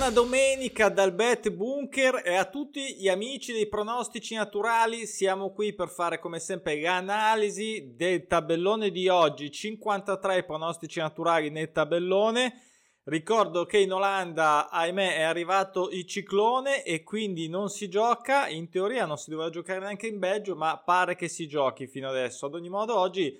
Buona domenica dal Bet Bunker e a tutti gli amici dei pronostici naturali. Siamo qui per fare come sempre l'analisi del tabellone di oggi. 53 pronostici naturali nel tabellone. Ricordo che in Olanda, ahimè, è arrivato il ciclone e quindi non si gioca. In teoria non si doveva giocare neanche in Belgio, ma pare che si giochi fino adesso. Ad ogni modo, oggi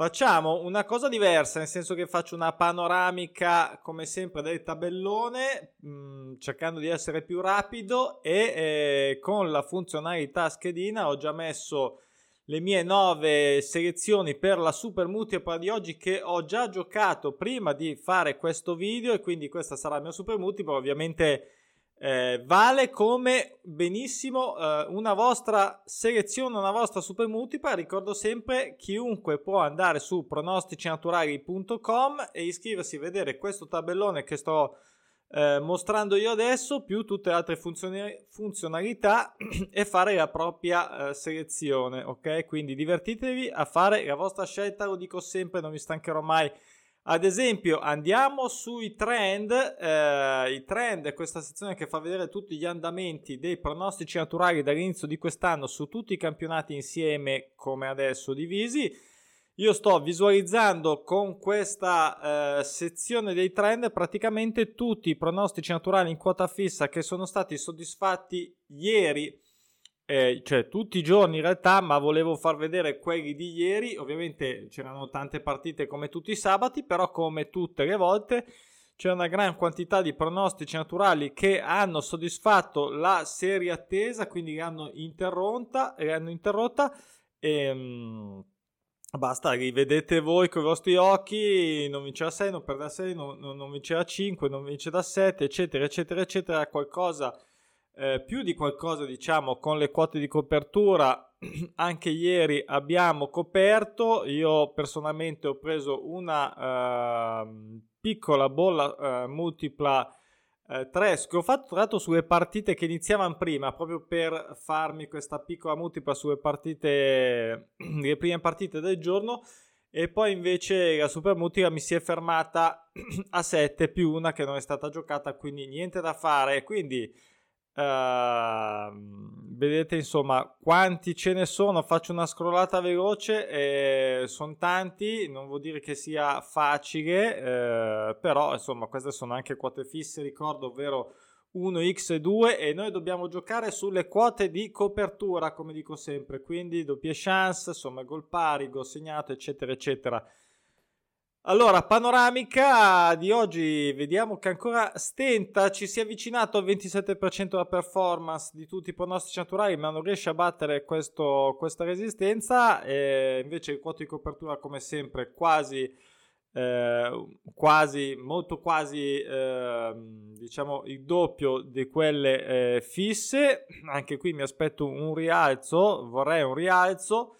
Facciamo una cosa diversa, nel senso che faccio una panoramica come sempre del tabellone, mh, mm, cercando di essere più rapido e eh, con la funzionalità schedina ho già messo le mie nove selezioni per la super multipla di oggi che ho già giocato prima di fare questo video e quindi questa sarà la mia super multipla, ovviamente eh, vale come benissimo eh, una vostra selezione, una vostra super multipla. Ricordo sempre chiunque può andare su pronosticinaturali.com e iscriversi a vedere questo tabellone che sto eh, mostrando io adesso, più tutte le altre funzioni- funzionalità e fare la propria eh, selezione. Ok, quindi divertitevi a fare la vostra scelta. Lo dico sempre, non mi stancherò mai ad esempio, andiamo sui trend. Eh, I trend è questa sezione che fa vedere tutti gli andamenti dei pronostici naturali dall'inizio di quest'anno su tutti i campionati insieme, come adesso divisi. Io sto visualizzando con questa eh, sezione dei trend praticamente tutti i pronostici naturali in quota fissa che sono stati soddisfatti ieri eh, cioè tutti i giorni in realtà, ma volevo far vedere quelli di ieri. Ovviamente c'erano tante partite come tutti i sabati, però come tutte le volte c'è una gran quantità di pronostici naturali che hanno soddisfatto la serie attesa, quindi l'hanno interrotta, l'hanno interrotta e mh, basta, rivedete voi con i vostri occhi, non vince da 6, non perde da 6, non, non, non vince da 5, non vince da 7, eccetera, eccetera, eccetera, qualcosa eh, più di qualcosa diciamo con le quote di copertura anche ieri abbiamo coperto. Io personalmente ho preso una uh, piccola bolla uh, multipla uh, 3 che ho fatto tra l'altro sulle partite che iniziavano prima proprio per farmi questa piccola multipla sulle partite le prime partite del giorno. E poi invece la super multipla mi si è fermata a 7 più una che non è stata giocata quindi niente da fare. Quindi Uh, vedete insomma quanti ce ne sono? Faccio una scrollata veloce eh, sono tanti non vuol dire che sia facile eh, però insomma queste sono anche quote fisse ricordo ovvero 1x e 2 e noi dobbiamo giocare sulle quote di copertura come dico sempre quindi doppie chance insomma gol pari gol segnato eccetera eccetera allora, panoramica di oggi, vediamo che ancora stenta, ci si è avvicinato al 27% la performance di tutti i pronostici naturali, ma non riesce a battere questo, questa resistenza, e invece il quoto di copertura come sempre quasi, eh, quasi molto quasi, eh, diciamo il doppio di quelle eh, fisse, anche qui mi aspetto un rialzo, vorrei un rialzo,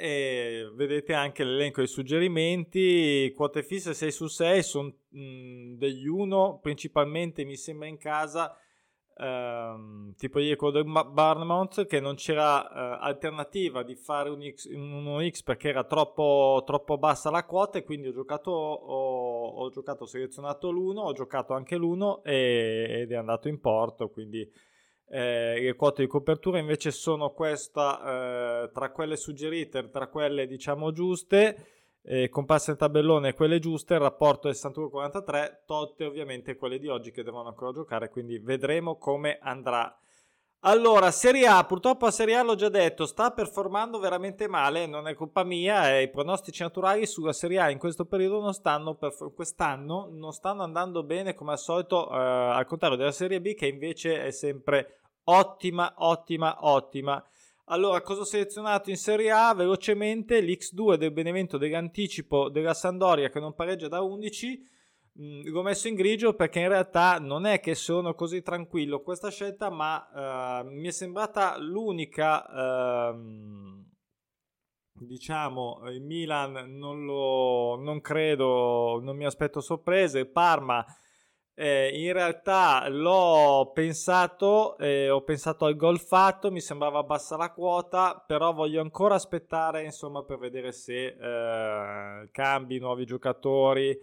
e vedete anche l'elenco dei suggerimenti, quote fisse 6 su 6 sono degli 1, principalmente mi sembra in casa, ehm, tipo ieri quello del che non c'era eh, alternativa di fare un X, un 1x perché era troppo, troppo bassa la quota e quindi ho giocato, ho, ho giocato, ho selezionato l'1, ho giocato anche l'1 e, ed è andato in porto, quindi eh, le quote di copertura invece sono questa eh, tra quelle suggerite, tra quelle diciamo giuste, eh, comparse nel tabellone quelle giuste, il rapporto è 61-43, tolte ovviamente quelle di oggi che devono ancora giocare, quindi vedremo come andrà. Allora, Serie A, purtroppo la Serie A l'ho già detto, sta performando veramente male, non è colpa mia, i pronostici naturali sulla Serie A in questo periodo non stanno, perf- quest'anno non stanno andando bene come al solito, eh, al contrario della Serie B che invece è sempre ottima, ottima, ottima. Allora, cosa ho selezionato in Serie A? Velocemente l'X2 del Benevento dell'anticipo della Sandoria che non pareggia da 11. Mm, l'ho messo in grigio perché in realtà non è che sono così tranquillo questa scelta, ma uh, mi è sembrata l'unica. Uh, diciamo, il Milan non lo non credo, non mi aspetto sorprese. Parma eh, in realtà l'ho pensato, eh, ho pensato al gol fatto, mi sembrava bassa la quota, però voglio ancora aspettare insomma per vedere se eh, cambi nuovi giocatori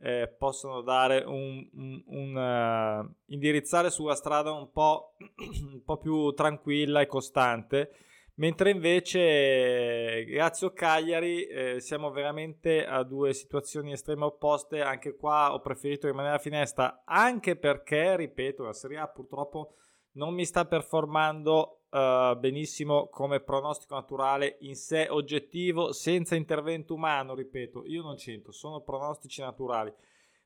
eh, possono dare un, un, un uh, indirizzare sulla strada un po', un po' più tranquilla e costante mentre invece grazie a Cagliari eh, siamo veramente a due situazioni estreme opposte. Anche qua ho preferito rimanere a finestra anche perché ripeto la Serie A purtroppo non mi sta performando uh, benissimo come pronostico naturale in sé oggettivo senza intervento umano ripeto. Io non c'entro sono pronostici naturali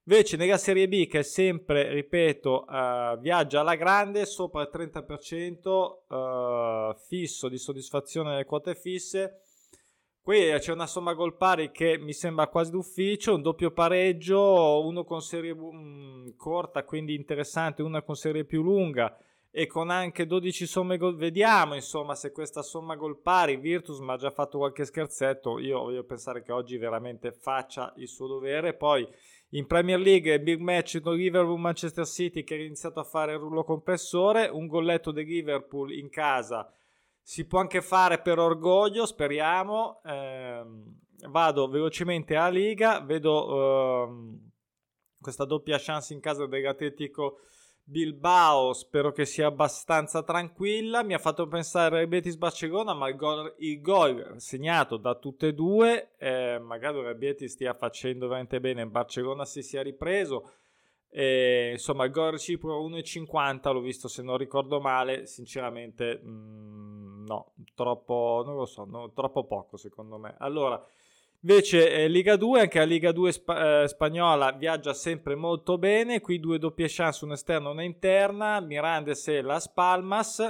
Invece nella Serie B che sempre, ripeto, uh, viaggia alla grande, sopra il 30% uh, eh, fisso di soddisfazione nelle quote fisse. Qui c'è una somma gol pari che mi sembra quasi d'ufficio, un doppio pareggio, uno con serie um, corta, quindi interessante, una con serie più lunga e con anche 12 somme gol. Vediamo insomma se questa somma gol pari, Virtus mi ha già fatto qualche scherzetto, io voglio pensare che oggi veramente faccia il suo dovere, poi in Premier League, big match con Liverpool-Manchester City che ha iniziato a fare il rullo compressore, un golletto di Liverpool in casa si può anche fare per orgoglio, speriamo. Eh, vado velocemente a Liga, vedo eh, questa doppia chance in casa dell'Atletico Bilbao spero che sia abbastanza tranquilla. Mi ha fatto pensare a Betis Barcellona, ma il gol, il gol, segnato da tutte e due, eh, magari il Betis stia facendo veramente bene. Barcellona si sia ripreso. E, insomma, il gol reciproco 1,50 l'ho visto se non ricordo male. Sinceramente, mh, mm, no, troppo, non lo so, no, troppo poco secondo me. Allora. Invece eh, Liga 2, anche la Liga 2 spa- eh, spagnola viaggia sempre molto bene, qui due doppie chance, una esterna e una interna, Mirandes e Las Palmas,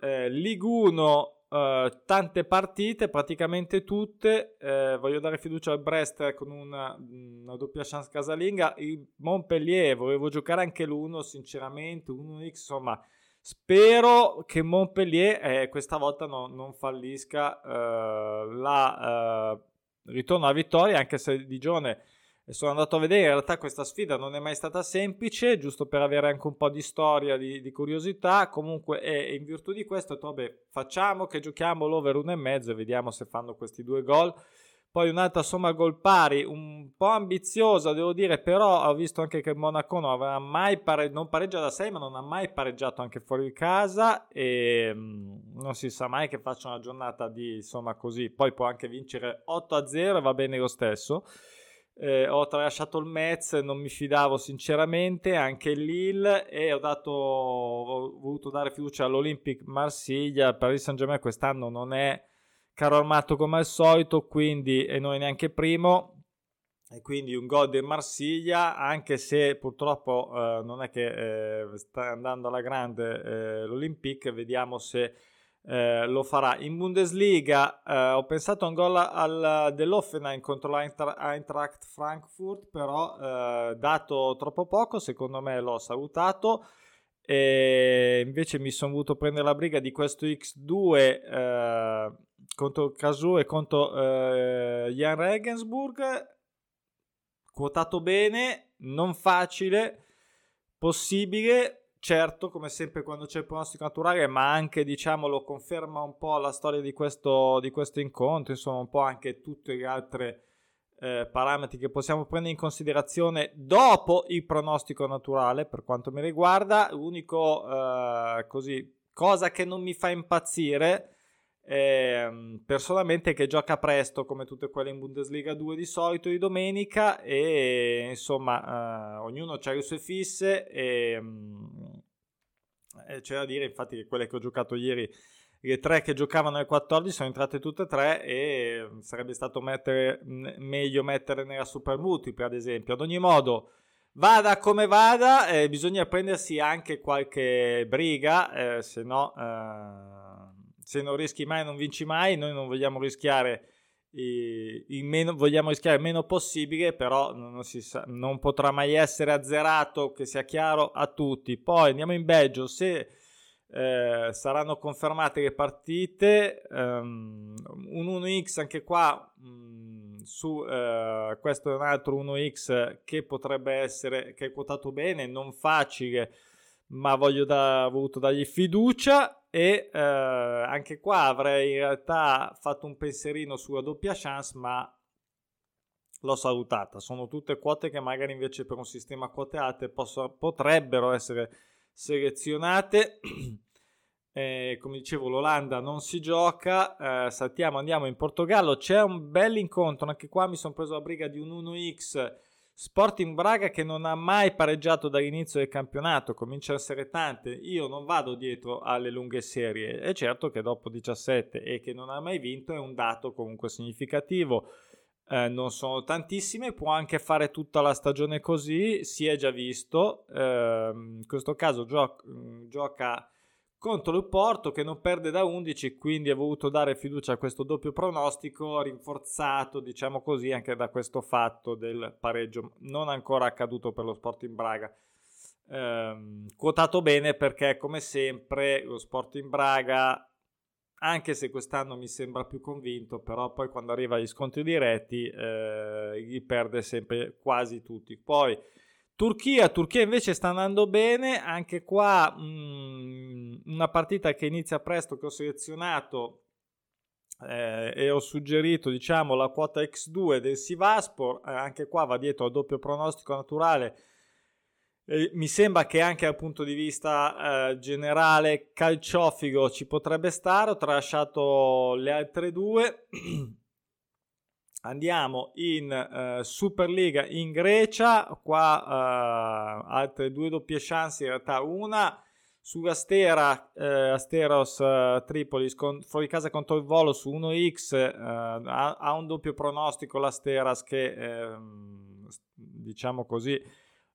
eh, Liga 1 Uh, tante partite, praticamente tutte. Uh, voglio dare fiducia al Brest con una, una, doppia chance casalinga. Il Montpellier volevo giocare anche l'uno, sinceramente. 1x, insomma, spero che Montpellier eh, questa volta no, non fallisca uh, la ritorno alla vittoria, anche se Digione sono andato a vedere, in realtà questa sfida non è mai stata semplice, giusto per avere anche un po' di storia, di, di curiosità, comunque e in virtù di questo vabbè, facciamo che giochiamo l'over 1,5 e vediamo se fanno questi due gol. Poi un'altra somma gol pari, un po' ambiziosa devo dire, però ho visto anche che Monaco non, aveva mai pare- non pareggia da 6 ma non ha mai pareggiato anche fuori di casa e mh, non si sa mai che faccia una giornata di insomma così, poi può anche vincere 8 a 0 e va bene lo stesso. Eh, ho tralasciato il Metz, non mi fidavo sinceramente, anche il Lille e ho, dato, ho voluto dare fiducia all'Olympic Marsiglia, Paris Saint Germain quest'anno non è caro armato come al solito, quindi e non è neanche primo. E quindi un gol del Marsiglia, anche se purtroppo eh, non è che eh, sta andando alla grande eh, l'Olympique, vediamo se eh, lo farà. In Bundesliga eh, ho pensato a un gol al, dell'Offenheim contro l'Eintracht Frankfurt, però eh, dato troppo poco, secondo me l'ho salutato. E invece mi sono voluto prendere la briga di questo X2 contro Casu e contro eh, Jan Regensburg. Quotato bene non facile possibile. Certo come sempre quando c'è il pronostico naturale ma anche diciamo lo conferma un po' la storia di questo, di questo incontro insomma un po' anche tutte le altre eh, parametri che possiamo prendere in considerazione dopo il pronostico naturale per quanto mi riguarda. L'unico eh, così cosa che non mi fa impazzire eh, personalmente che gioca presto come tutte quelle in Bundesliga 2 di solito di domenica e insomma eh, ognuno ha le sue fisse e, mm, e c'è da dire infatti che quelle che ho giocato ieri le tre che giocavano nel 14 sono entrate tutte e tre e sarebbe stato mettere, meglio mettere nella super multiple ad esempio ad ogni modo vada come vada eh, bisogna prendersi anche qualche briga eh, se no eh, se non rischi mai non vinci mai, noi non vogliamo rischiare il meno, vogliamo rischiare il meno possibile, però non, sa, non, potrà mai essere azzerato, che sia chiaro a tutti. Poi andiamo in Belgio, se eh, saranno confermate le partite, um, un 1x anche qua, mh, su eh, questo è un altro 1x che potrebbe essere, che è quotato bene, non facile, ma voglio da, voluto dargli fiducia e eh, anche qua avrei in realtà fatto un pensierino sulla doppia chance ma l'ho salutata. Sono tutte quote che magari invece per un sistema alte posso, potrebbero essere selezionate. Eh, come dicevo, l'Olanda non si gioca. Eh, saltiamo, andiamo in Portogallo. C'è un bel incontro. Anche qua mi sono preso la briga di un 1x. Sporting Braga che non ha mai pareggiato dall'inizio del campionato, comincia a essere tante. Io non vado dietro alle lunghe serie. È certo che dopo 17 e che non ha mai vinto è un dato comunque significativo. Eh, non sono tantissime, può anche fare tutta la stagione così, si è già visto. Eh, in questo caso gio- gioca contro il Porto che non perde da 11, quindi ha voluto dare fiducia a questo doppio pronostico, rinforzato, diciamo così, anche da questo fatto del pareggio non ancora accaduto per lo Sporting Braga. Eh, quotato bene perché, come sempre, lo Sporting Braga, anche se quest'anno mi sembra più convinto, però poi quando arriva agli scontri diretti eh, li perde sempre quasi tutti. Poi Turchia, Turchia invece sta andando bene, anche qua mh, mm, una partita che inizia presto che ho selezionato eh, e ho suggerito diciamo la quota X2 del Sivaspor, eh, anche qua va dietro al doppio pronostico naturale. Eh, mi sembra che anche dal punto di vista eh, generale calciofigo ci potrebbe stare, ho tralasciato le altre due. Andiamo in uh, Superliga in Grecia, qua uh, altre due doppie chance, in realtà una. Su Astera, uh, Asteros Tripoli scon- fuori casa contro il volo su 1x, ha, ha, un doppio pronostico l'Asteras che ehm, diciamo così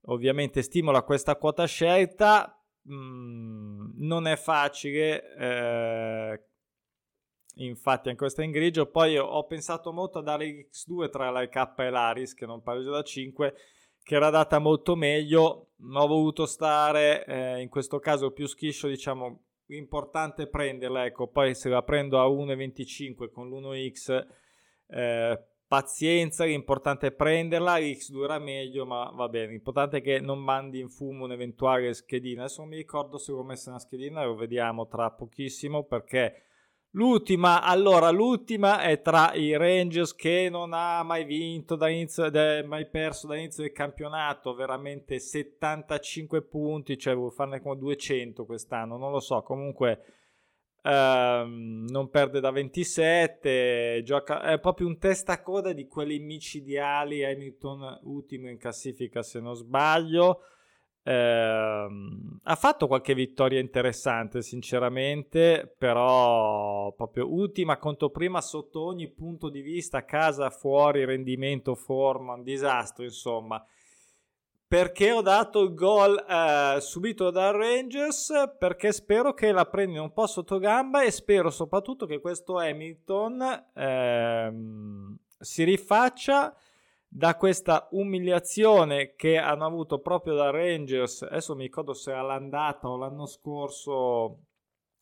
ovviamente stimola questa quota scelta. Mm, non è facile infatti anche questa in grigio. Poi ho pensato molto a dare X2 tra la K e l'Aris, che non pareggio da 5, che era data molto meglio. Ho voluto stare, eh, in questo caso più schiscio, diciamo, importante prenderla. Ecco, poi se la prendo a 1,25 con l'1X, eh, pazienza, l'importante è prenderla. X2 era meglio, ma va bene. L'importante è che non mandi in fumo un'eventuale schedina. Adesso non mi ricordo se l'ho messa una schedina, lo vediamo tra pochissimo perché L'ultima, allora, l'ultima è tra i Rangers che non ha mai vinto dall'inizio, mai perso dall'inizio del campionato, veramente 75 punti, cioè vuol farne come 200 quest'anno, non lo so, comunque ehm, non perde da 27, gioca, è proprio un testacoda di quelli micidiali, Hamilton ultimo in classifica se non sbaglio. Eh, ha fatto qualche vittoria interessante, sinceramente, però proprio ultima contro prima sotto ogni punto di vista, casa, fuori, rendimento, forma, un disastro, insomma. Perché ho dato il gol eh, subito dal Rangers? Perché spero che la prendi un po' sotto gamba e spero soprattutto che questo Hamilton eh, si rifaccia da questa umiliazione che hanno avuto proprio da Rangers, adesso mi ricordo se all'andata o l'anno scorso,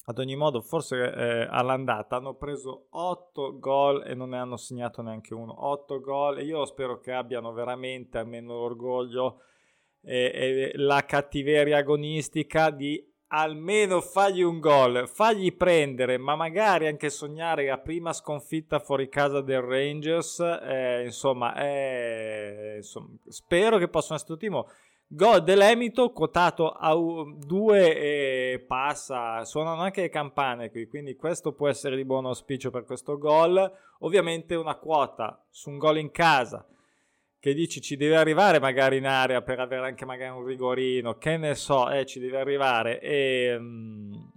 ad ogni modo forse eh, all'andata, hanno preso 8 gol e non ne hanno segnato neanche uno, 8 gol e io spero che abbiano veramente almeno l'orgoglio e, e la cattiveria agonistica di almeno fagli un gol, fagli prendere, ma magari anche sognare la prima sconfitta fuori casa del Rangers. Eh, insomma, eh, insomma, spero che possano essere tutti. Gol dell'Emito quotato a 2 e passa, suonano anche le campane qui, quindi questo può essere di buon auspicio per questo gol. Ovviamente una quota su un gol in casa che dici ci deve arrivare magari in area per avere anche magari un rigorino, che ne so, eh, ci deve arrivare e um,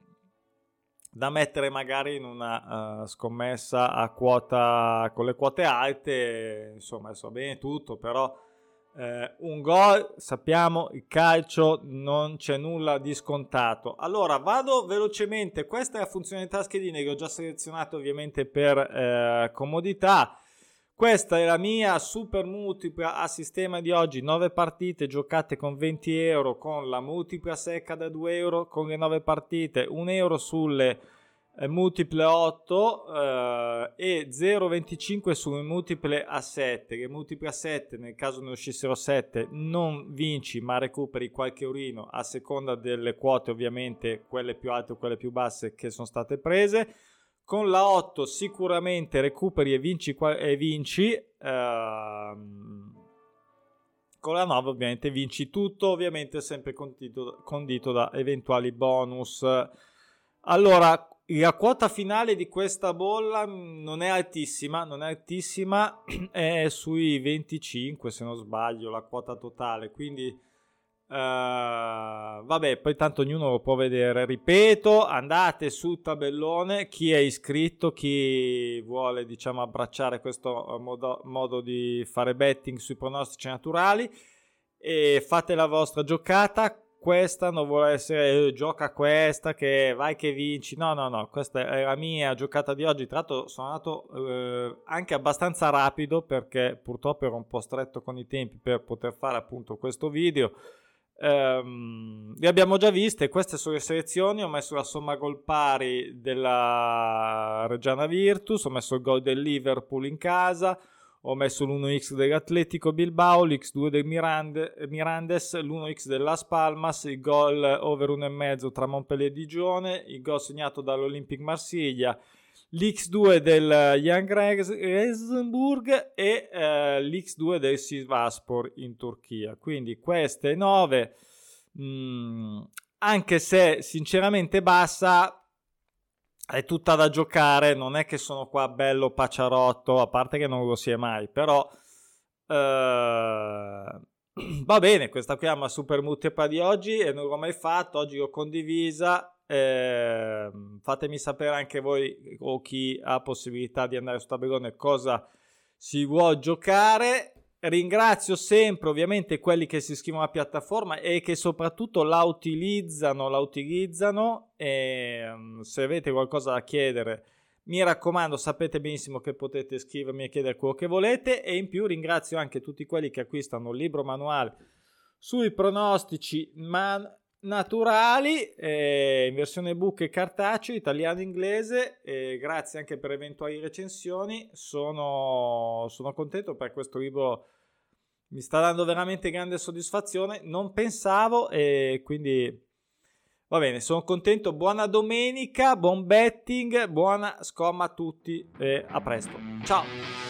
da mettere magari in una uh, scommessa a quota con le quote alte, insomma, va bene tutto, però eh, un gol, sappiamo, il calcio non c'è nulla di scontato. Allora, vado velocemente, questa è la funzionalità schedine che ho già selezionato ovviamente per eh, comodità. Questa è la mia super multipla a sistema di oggi, 9 partite giocate con 20 euro, con la multipla secca da 2 euro, con le 9 partite, 1 euro sulle eh, multiple 8 eh, e 0,25 sulle multiple a 7. Le multiple a 7, nel caso ne uscissero 7, non vinci ma recuperi qualche eurino a seconda delle quote, ovviamente quelle più alte o quelle più basse che sono state prese Con la 8 sicuramente recuperi e vinci. E vinci ehm, con la 9 ovviamente vinci tutto, ovviamente sempre condito, condito da eventuali bonus. Allora, la quota finale di questa bolla non è altissima, non è altissima, è sui 25 se non sbaglio la quota totale, quindi Uh, vabbè, poi tanto ognuno lo può vedere. Ripeto, andate sul tabellone. Chi è iscritto, chi vuole, diciamo, abbracciare questo modo, modo di fare betting sui pronostici naturali e fate la vostra giocata. Questa non vuole essere eh, gioca questa che vai che vinci. No, no, no, questa è la mia giocata di oggi. Tra l'altro sono andato eh, anche abbastanza rapido perché purtroppo ero un po' stretto con i tempi per poter fare appunto questo video Um, le abbiamo già viste, queste sono le selezioni, ho messo la somma gol pari della Reggiana Virtus, ho messo il gol del Liverpool in casa, ho messo l'1x dell'Atletico Bilbao, l'x2 del Mirande, Mirandes, l'1x dell'As Palmas, il gol over 1,5 tra Montpellier e Digione, il gol segnato dall'Olympic Marsiglia, l'X2 del Young Regensburg e eh, l'X2 del Sivasspor in Turchia. Quindi queste 9, mh, mm, anche se sinceramente bassa, è tutta da giocare, non è che sono qua bello paciarotto, a parte che non lo si è mai, però eh, va bene, questa qui è una super multipla di oggi e non l'ho mai fatto, oggi l'ho condivisa eh, fatemi sapere anche voi o chi ha possibilità di andare su tabellone cosa si vuole giocare. Ringrazio sempre ovviamente quelli che si iscrivono alla piattaforma e che soprattutto la utilizzano, la utilizzano e ehm, se avete qualcosa da chiedere mi raccomando sapete benissimo che potete scrivermi e chiedere quello che volete e in più ringrazio anche tutti quelli che acquistano il libro manuale sui pronostici man- naturali eh, in versione ebook e cartaceo, italiano e inglese. E grazie anche per eventuali recensioni. Sono, sono contento per questo libro. Mi sta dando veramente grande soddisfazione. Non pensavo e quindi va bene, sono contento. Buona domenica, buon betting, buona scomma a tutti e a presto. Ciao!